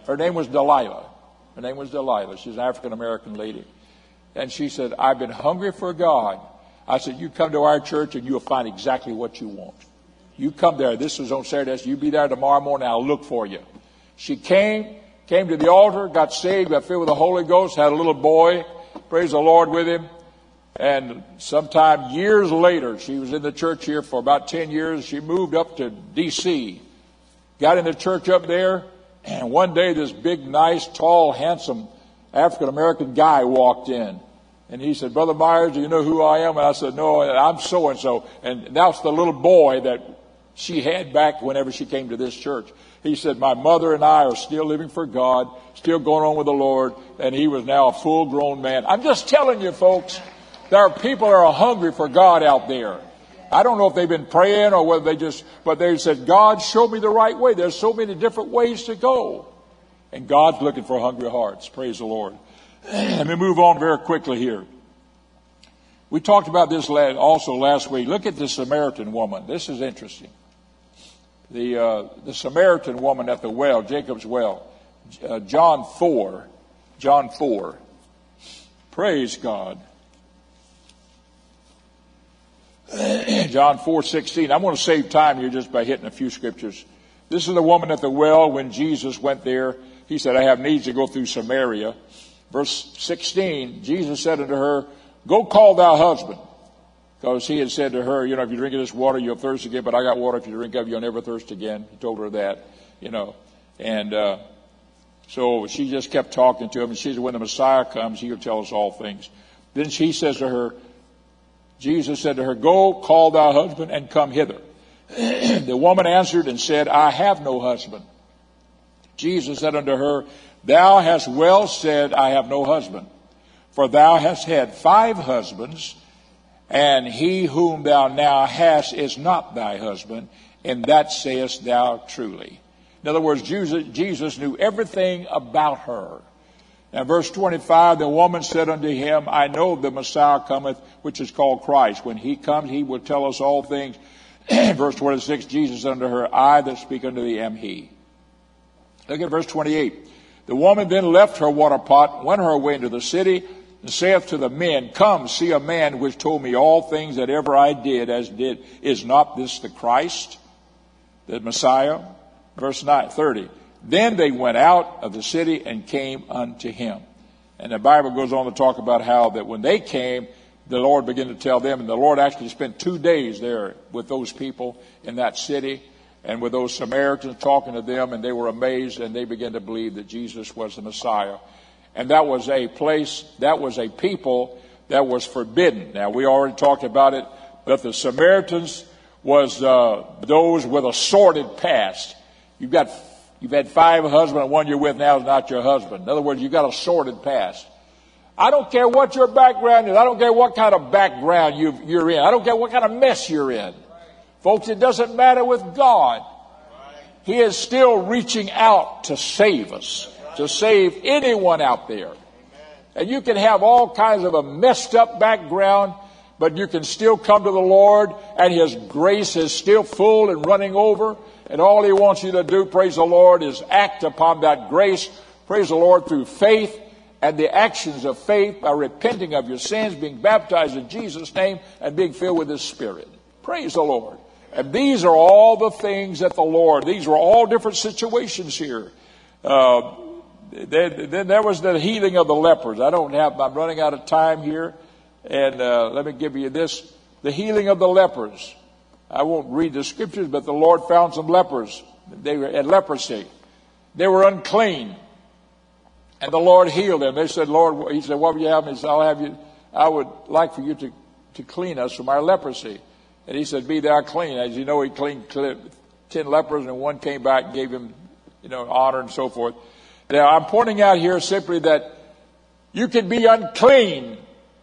Her name was Delilah. Her name was Delilah. She's an African American lady. And she said, I've been hungry for God. I said, you come to our church and you'll find exactly what you want. You come there. This was on Saturday. You be there tomorrow morning. I'll look for you. She came, came to the altar, got saved, got filled with the Holy Ghost, had a little boy, praise the Lord with him. And sometime years later, she was in the church here for about 10 years. She moved up to D.C., got in the church up there, and one day this big, nice, tall, handsome African American guy walked in. And he said, Brother Myers, do you know who I am? And I said, No, I'm so and so. And that's the little boy that she had back whenever she came to this church. He said, My mother and I are still living for God, still going on with the Lord, and he was now a full grown man. I'm just telling you, folks. There are people that are hungry for God out there. I don't know if they've been praying or whether they just, but they said, God, show me the right way. There's so many different ways to go. And God's looking for hungry hearts. Praise the Lord. Let me move on very quickly here. We talked about this also last week. Look at the Samaritan woman. This is interesting. The, uh, the Samaritan woman at the well, Jacob's well. Uh, John 4. John 4. Praise God. John 4:16. I'm going to save time here just by hitting a few scriptures. This is the woman at the well when Jesus went there. He said, I have needs to go through Samaria. Verse 16, Jesus said unto her, Go call thy husband. Because he had said to her, you know, if you drink of this water, you'll thirst again, but I got water. If you drink of it, you'll never thirst again. He told her that, you know. And uh, so she just kept talking to him, and she said, when the Messiah comes, he'll tell us all things. Then she says to her, Jesus said to her, Go, call thy husband and come hither. the woman answered and said, I have no husband. Jesus said unto her, Thou hast well said, I have no husband. For thou hast had five husbands, and he whom thou now hast is not thy husband, and that sayest thou truly. In other words, Jesus knew everything about her. Now, verse 25, the woman said unto him, I know the Messiah cometh, which is called Christ. When he comes, he will tell us all things. verse 26, Jesus unto her, I that speak unto thee am he. Look at verse 28. The woman then left her water pot, went her way into the city, and saith to the men, Come, see a man which told me all things that ever I did, as did, is not this the Christ, the Messiah? Verse 9, 30. Then they went out of the city and came unto him. And the Bible goes on to talk about how that when they came, the Lord began to tell them, and the Lord actually spent two days there with those people in that city and with those Samaritans talking to them, and they were amazed and they began to believe that Jesus was the Messiah. And that was a place, that was a people that was forbidden. Now, we already talked about it, but the Samaritans was uh, those with a sordid past. You've got You've had five husbands, and one you're with now is not your husband. In other words, you've got a sordid past. I don't care what your background is. I don't care what kind of background you are in. I don't care what kind of mess you're in. Folks, it doesn't matter with God. He is still reaching out to save us, to save anyone out there. And you can have all kinds of a messed up background, but you can still come to the Lord and His grace is still full and running over. And all He wants you to do, praise the Lord, is act upon that grace, praise the Lord, through faith and the actions of faith by repenting of your sins, being baptized in Jesus' name, and being filled with His Spirit. Praise the Lord. And these are all the things that the Lord, these were all different situations here. Uh, then, there was the healing of the lepers. I don't have, I'm running out of time here. And uh, let me give you this the healing of the lepers. I won't read the scriptures, but the Lord found some lepers. They were at leprosy. They were unclean. And the Lord healed them. They said, Lord, he said, what will you have? He said, I'll have you, I would like for you to, to clean us from our leprosy. And he said, be thou clean. As you know, he cleaned ten lepers and one came back and gave him, you know, honor and so forth. Now, I'm pointing out here simply that you can be unclean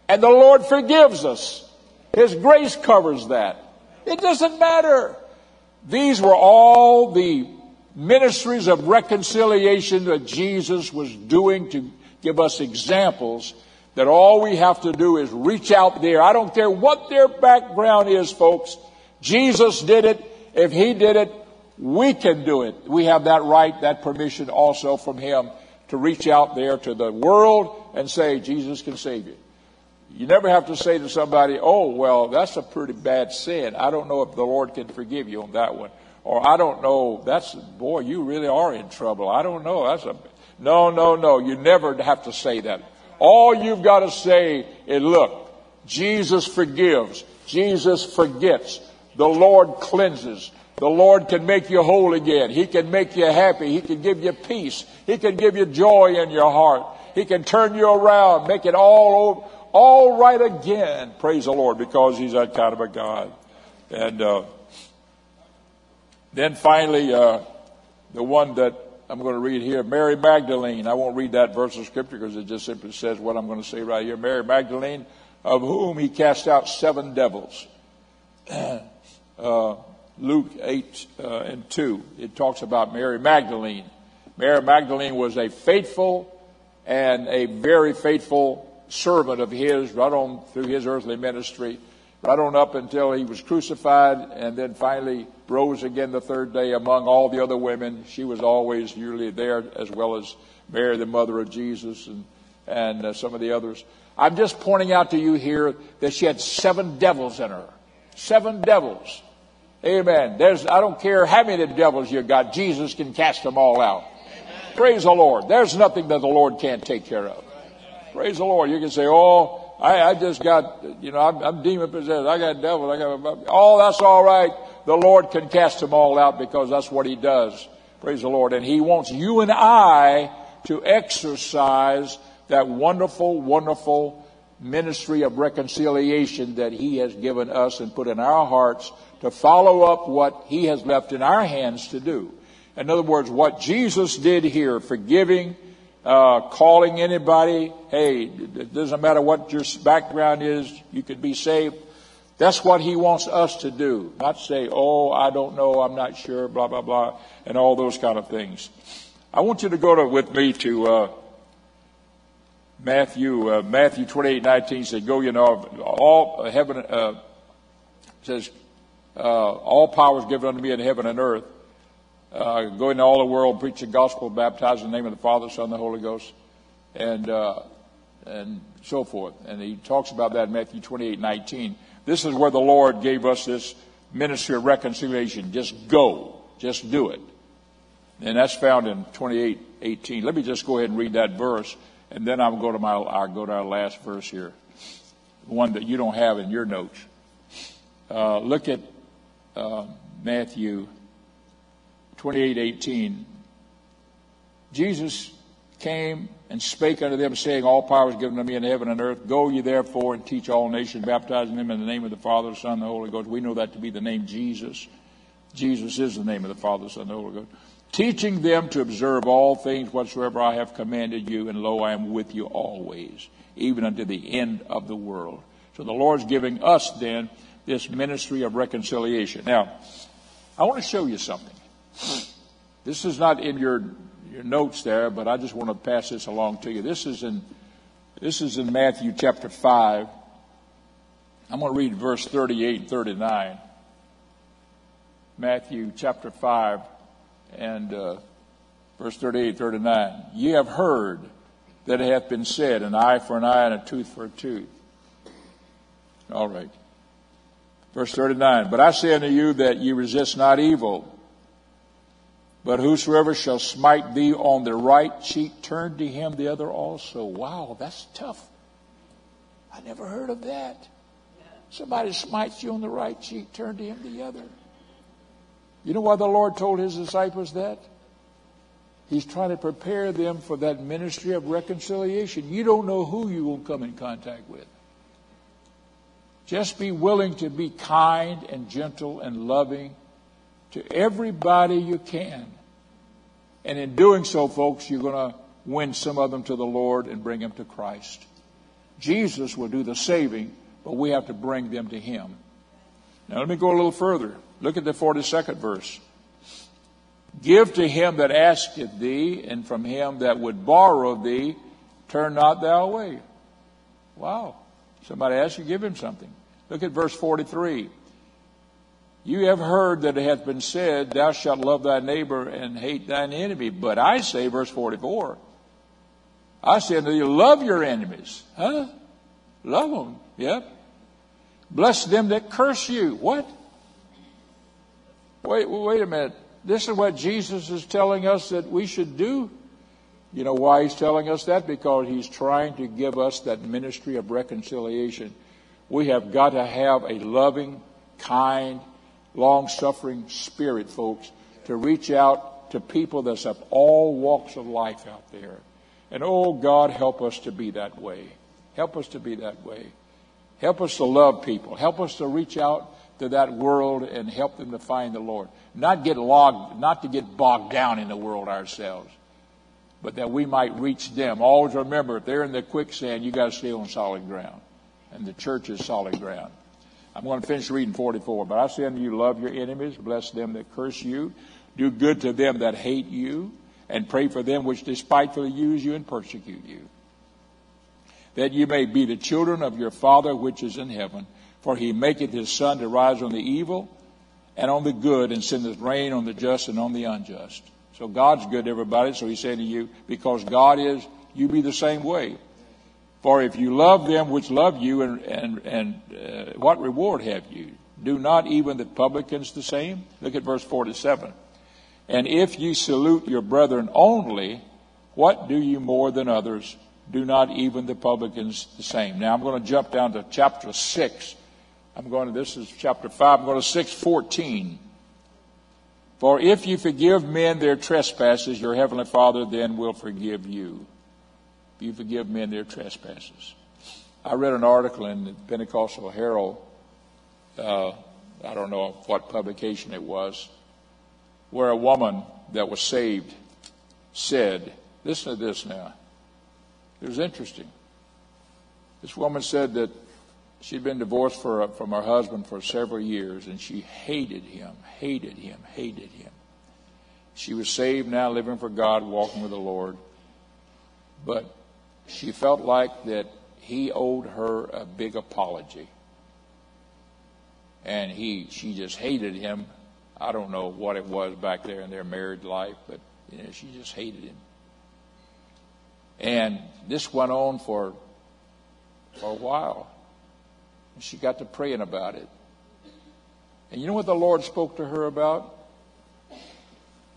and the Lord forgives us. His grace covers that. It doesn't matter. These were all the ministries of reconciliation that Jesus was doing to give us examples that all we have to do is reach out there. I don't care what their background is, folks. Jesus did it. If he did it, we can do it. We have that right, that permission also from him to reach out there to the world and say, Jesus can save you. You never have to say to somebody, oh, well, that's a pretty bad sin. I don't know if the Lord can forgive you on that one. Or I don't know, that's, boy, you really are in trouble. I don't know. That's a, no, no, no. You never have to say that. All you've got to say is, look, Jesus forgives. Jesus forgets. The Lord cleanses. The Lord can make you whole again. He can make you happy. He can give you peace. He can give you joy in your heart. He can turn you around, make it all all right again. Praise the Lord, because He's that kind of a God. And uh, then finally, uh, the one that I'm going to read here, Mary Magdalene. I won't read that verse of scripture because it just simply says what I'm going to say right here. Mary Magdalene, of whom He cast out seven devils. uh, Luke 8 uh, and 2. It talks about Mary Magdalene. Mary Magdalene was a faithful and a very faithful servant of his right on through his earthly ministry, right on up until he was crucified and then finally rose again the third day among all the other women. She was always usually there as well as Mary, the mother of Jesus, and, and uh, some of the others. I'm just pointing out to you here that she had seven devils in her. Seven devils. Amen. There's, I don't care how many devils you got, Jesus can cast them all out. Amen. Praise the Lord. There's nothing that the Lord can't take care of. Praise the Lord. You can say, oh, I, I just got, you know, I'm, I'm demon possessed. I got devils. I got, oh, that's all right. The Lord can cast them all out because that's what He does. Praise the Lord. And He wants you and I to exercise that wonderful, wonderful ministry of reconciliation that He has given us and put in our hearts to follow up what He has left in our hands to do. In other words, what Jesus did here, forgiving, uh, calling anybody, hey, it doesn't matter what your background is, you could be saved. That's what He wants us to do. Not say, oh, I don't know, I'm not sure, blah, blah, blah, and all those kind of things. I want you to go to, with me to, uh, Matthew, uh, Matthew 28, 19 says, go, you know, all heaven, uh, says, uh, all power is given unto me in heaven and earth. Uh, go into all the world, preach the gospel, baptize in the name of the Father, Son, and the Holy Ghost, and uh, and so forth. And he talks about that in Matthew 28, 19. This is where the Lord gave us this ministry of reconciliation. Just go, just do it, and that's found in 28, 18. Let me just go ahead and read that verse, and then I'll go to my I'll go to our last verse here, one that you don't have in your notes. Uh, look at uh, Matthew 28:18. Jesus came and spake unto them, saying, All power is given to me in heaven and earth. Go ye therefore and teach all nations, baptizing them in the name of the Father, the Son, and the Holy Ghost. We know that to be the name Jesus. Jesus is the name of the Father, the Son, and the Holy Ghost. Teaching them to observe all things whatsoever I have commanded you, and lo, I am with you always, even unto the end of the world. So the Lord's giving us then this ministry of reconciliation. Now, I want to show you something. This is not in your, your notes there, but I just want to pass this along to you. This is in, this is in Matthew chapter 5. I'm going to read verse 38 and 39. Matthew chapter 5 and uh, verse 38 39. Ye have heard that it hath been said, an eye for an eye and a tooth for a tooth. All right. Verse 39, But I say unto you that ye resist not evil, but whosoever shall smite thee on the right cheek, turn to him the other also. Wow, that's tough. I never heard of that. Somebody smites you on the right cheek, turn to him the other. You know why the Lord told his disciples that? He's trying to prepare them for that ministry of reconciliation. You don't know who you will come in contact with. Just be willing to be kind and gentle and loving to everybody you can. And in doing so, folks, you're going to win some of them to the Lord and bring them to Christ. Jesus will do the saving, but we have to bring them to Him. Now, let me go a little further. Look at the 42nd verse. Give to him that asketh thee, and from him that would borrow of thee, turn not thou away. Wow. Somebody asks you, give him something. Look at verse 43. You have heard that it hath been said, Thou shalt love thy neighbor and hate thine enemy. But I say, verse 44, I say unto you, love your enemies. Huh? Love them. Yep. Bless them that curse you. What? Wait, wait a minute. This is what Jesus is telling us that we should do. You know why he's telling us that? Because he's trying to give us that ministry of reconciliation. We have got to have a loving, kind, long suffering spirit, folks, to reach out to people that's of all walks of life out there. And oh, God, help us to be that way. Help us to be that way. Help us to love people. Help us to reach out to that world and help them to find the Lord. Not get logged, not to get bogged down in the world ourselves, but that we might reach them. Always remember, if they're in the quicksand, you got to stay on solid ground. And the church is solid ground. I'm going to finish reading 44. But I say unto you, love your enemies, bless them that curse you, do good to them that hate you, and pray for them which despitefully use you and persecute you that you may be the children of your Father which is in heaven. For he maketh his sun to rise on the evil and on the good, and sendeth rain on the just and on the unjust. So God's good, everybody. So he's saying to you, because God is, you be the same way. For if you love them which love you, and, and, and uh, what reward have you? Do not even the publicans the same? Look at verse 47. And if you salute your brethren only, what do you more than others? do not even the publicans the same. Now I'm going to jump down to chapter 6. I'm going to, this is chapter 5. I'm going to 614. For if you forgive men their trespasses, your heavenly Father then will forgive you. You forgive men their trespasses. I read an article in the Pentecostal Herald. Uh, I don't know what publication it was, where a woman that was saved said, listen to this now. It was interesting. This woman said that she'd been divorced for, from her husband for several years and she hated him, hated him, hated him. She was saved now, living for God, walking with the Lord. But she felt like that he owed her a big apology. And he, she just hated him. I don't know what it was back there in their married life, but you know, she just hated him. And this went on for, for a while. And she got to praying about it. And you know what the Lord spoke to her about?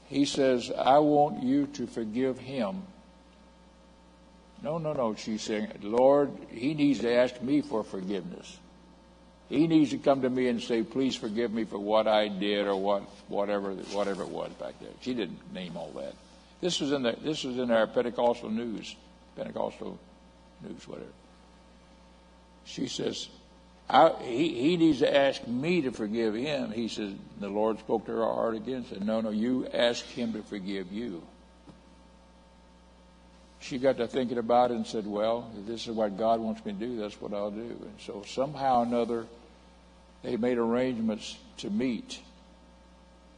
He says, I want you to forgive him. No, no, no, she's saying, Lord, he needs to ask me for forgiveness. He needs to come to me and say, please forgive me for what I did or what, whatever, whatever it was back there. She didn't name all that. This was in the this was in our Pentecostal news, Pentecostal news, whatever. She says, he, he needs to ask me to forgive him. He says, the Lord spoke to her heart again and said, no, no, you ask him to forgive you. She got to thinking about it and said, well, this is what God wants me to do, that's what I'll do. And so somehow or another, they made arrangements to meet.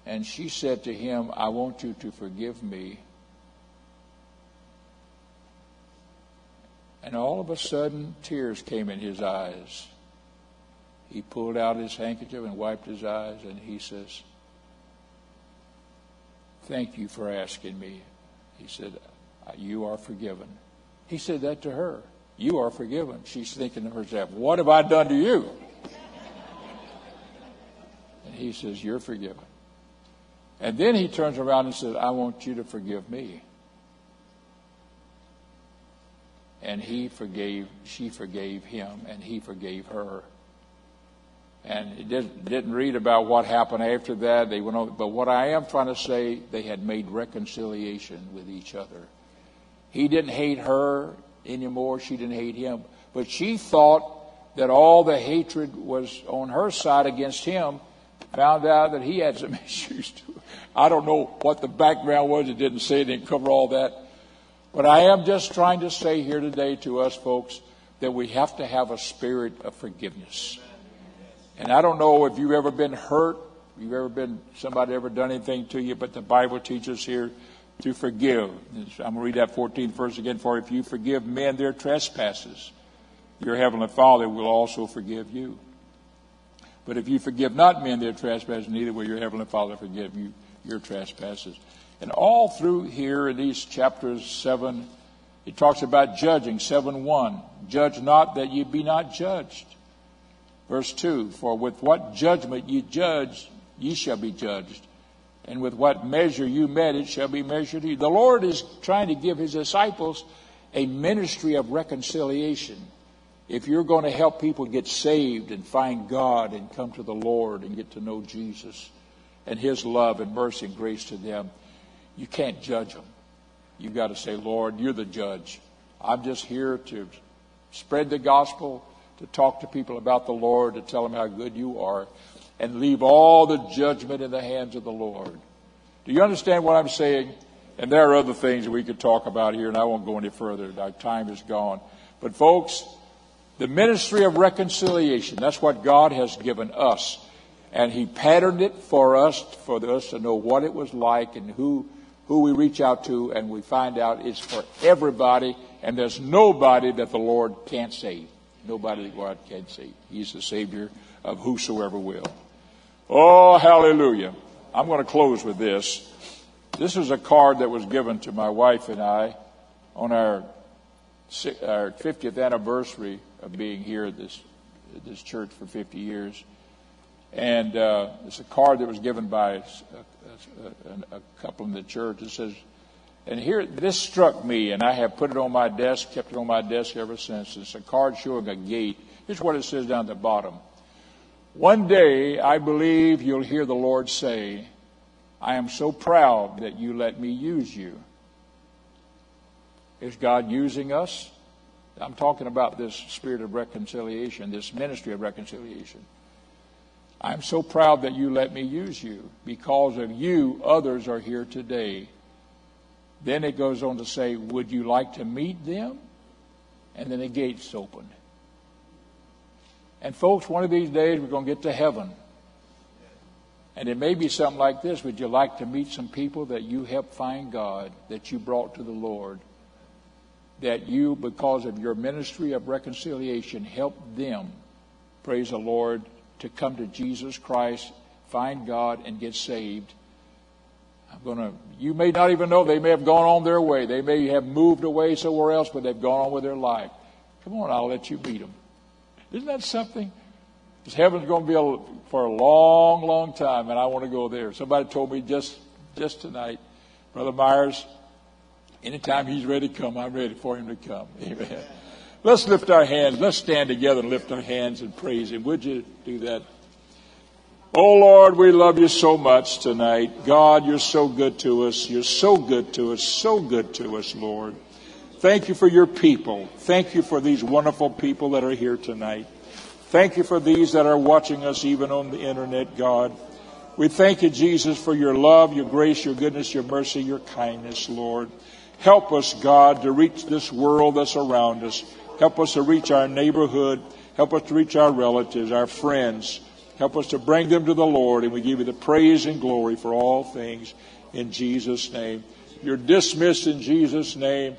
And she said to him, I want you to forgive me And all of a sudden, tears came in his eyes. He pulled out his handkerchief and wiped his eyes, and he says, Thank you for asking me. He said, You are forgiven. He said that to her. You are forgiven. She's thinking to herself, What have I done to you? And he says, You're forgiven. And then he turns around and says, I want you to forgive me. and he forgave, she forgave him, and he forgave her. And it didn't, didn't read about what happened after that. They went over, but what I am trying to say, they had made reconciliation with each other. He didn't hate her anymore. She didn't hate him. But she thought that all the hatred was on her side against him. Found out that he had some issues too. I don't know what the background was. It didn't say. It didn't cover all that. But I am just trying to say here today to us folks that we have to have a spirit of forgiveness. And I don't know if you've ever been hurt, you've ever been somebody ever done anything to you, but the Bible teaches here to forgive. I'm going to read that 14th verse again. For if you forgive men their trespasses, your heavenly Father will also forgive you. But if you forgive not men their trespasses, neither will your heavenly Father forgive you your trespasses. And all through here in these chapters 7 He talks about judging, 7 1. Judge not that ye be not judged. Verse 2 For with what judgment ye judge, ye shall be judged. And with what measure you met, it shall be measured to you. The Lord is trying to give his disciples a ministry of reconciliation. If you're going to help people get saved and find God and come to the Lord and get to know Jesus and his love and mercy and grace to them, you can't judge them. You've got to say, Lord, you're the judge. I'm just here to spread the gospel, to talk to people about the Lord, to tell them how good you are, and leave all the judgment in the hands of the Lord. Do you understand what I'm saying? And there are other things we could talk about here, and I won't go any further. Our time is gone. But, folks, the ministry of reconciliation, that's what God has given us. And He patterned it for us, for us to know what it was like and who who we reach out to, and we find out it's for everybody, and there's nobody that the Lord can't save. Nobody that God can't save. He's the Savior of whosoever will. Oh, hallelujah. I'm going to close with this. This is a card that was given to my wife and I on our, our 50th anniversary of being here at this, at this church for 50 years. And uh, it's a card that was given by a, a, a couple in the church. It says, and here, this struck me, and I have put it on my desk, kept it on my desk ever since. It's a card showing a gate. Here's what it says down at the bottom. One day, I believe you'll hear the Lord say, I am so proud that you let me use you. Is God using us? I'm talking about this spirit of reconciliation, this ministry of reconciliation. I'm so proud that you let me use you. Because of you, others are here today. Then it goes on to say, Would you like to meet them? And then the gates open. And folks, one of these days we're going to get to heaven. And it may be something like this. Would you like to meet some people that you helped find God, that you brought to the Lord? That you, because of your ministry of reconciliation, helped them, praise the Lord, to come to Jesus Christ, find God, and get saved. I'm going to, you may not even know, they may have gone on their way. They may have moved away somewhere else, but they've gone on with their life. Come on, I'll let you meet them. Isn't that something? Because heaven's going to be a, for a long, long time, and I want to go there. Somebody told me just, just tonight, Brother Myers, anytime he's ready to come, I'm ready for him to come. Amen. Let's lift our hands. Let's stand together and lift our hands and praise Him. Would you do that? Oh Lord, we love you so much tonight. God, you're so good to us. You're so good to us, so good to us, Lord. Thank you for your people. Thank you for these wonderful people that are here tonight. Thank you for these that are watching us even on the internet, God. We thank you, Jesus, for your love, your grace, your goodness, your mercy, your kindness, Lord. Help us, God, to reach this world that's around us. Help us to reach our neighborhood. Help us to reach our relatives, our friends. Help us to bring them to the Lord. And we give you the praise and glory for all things in Jesus' name. You're dismissed in Jesus' name.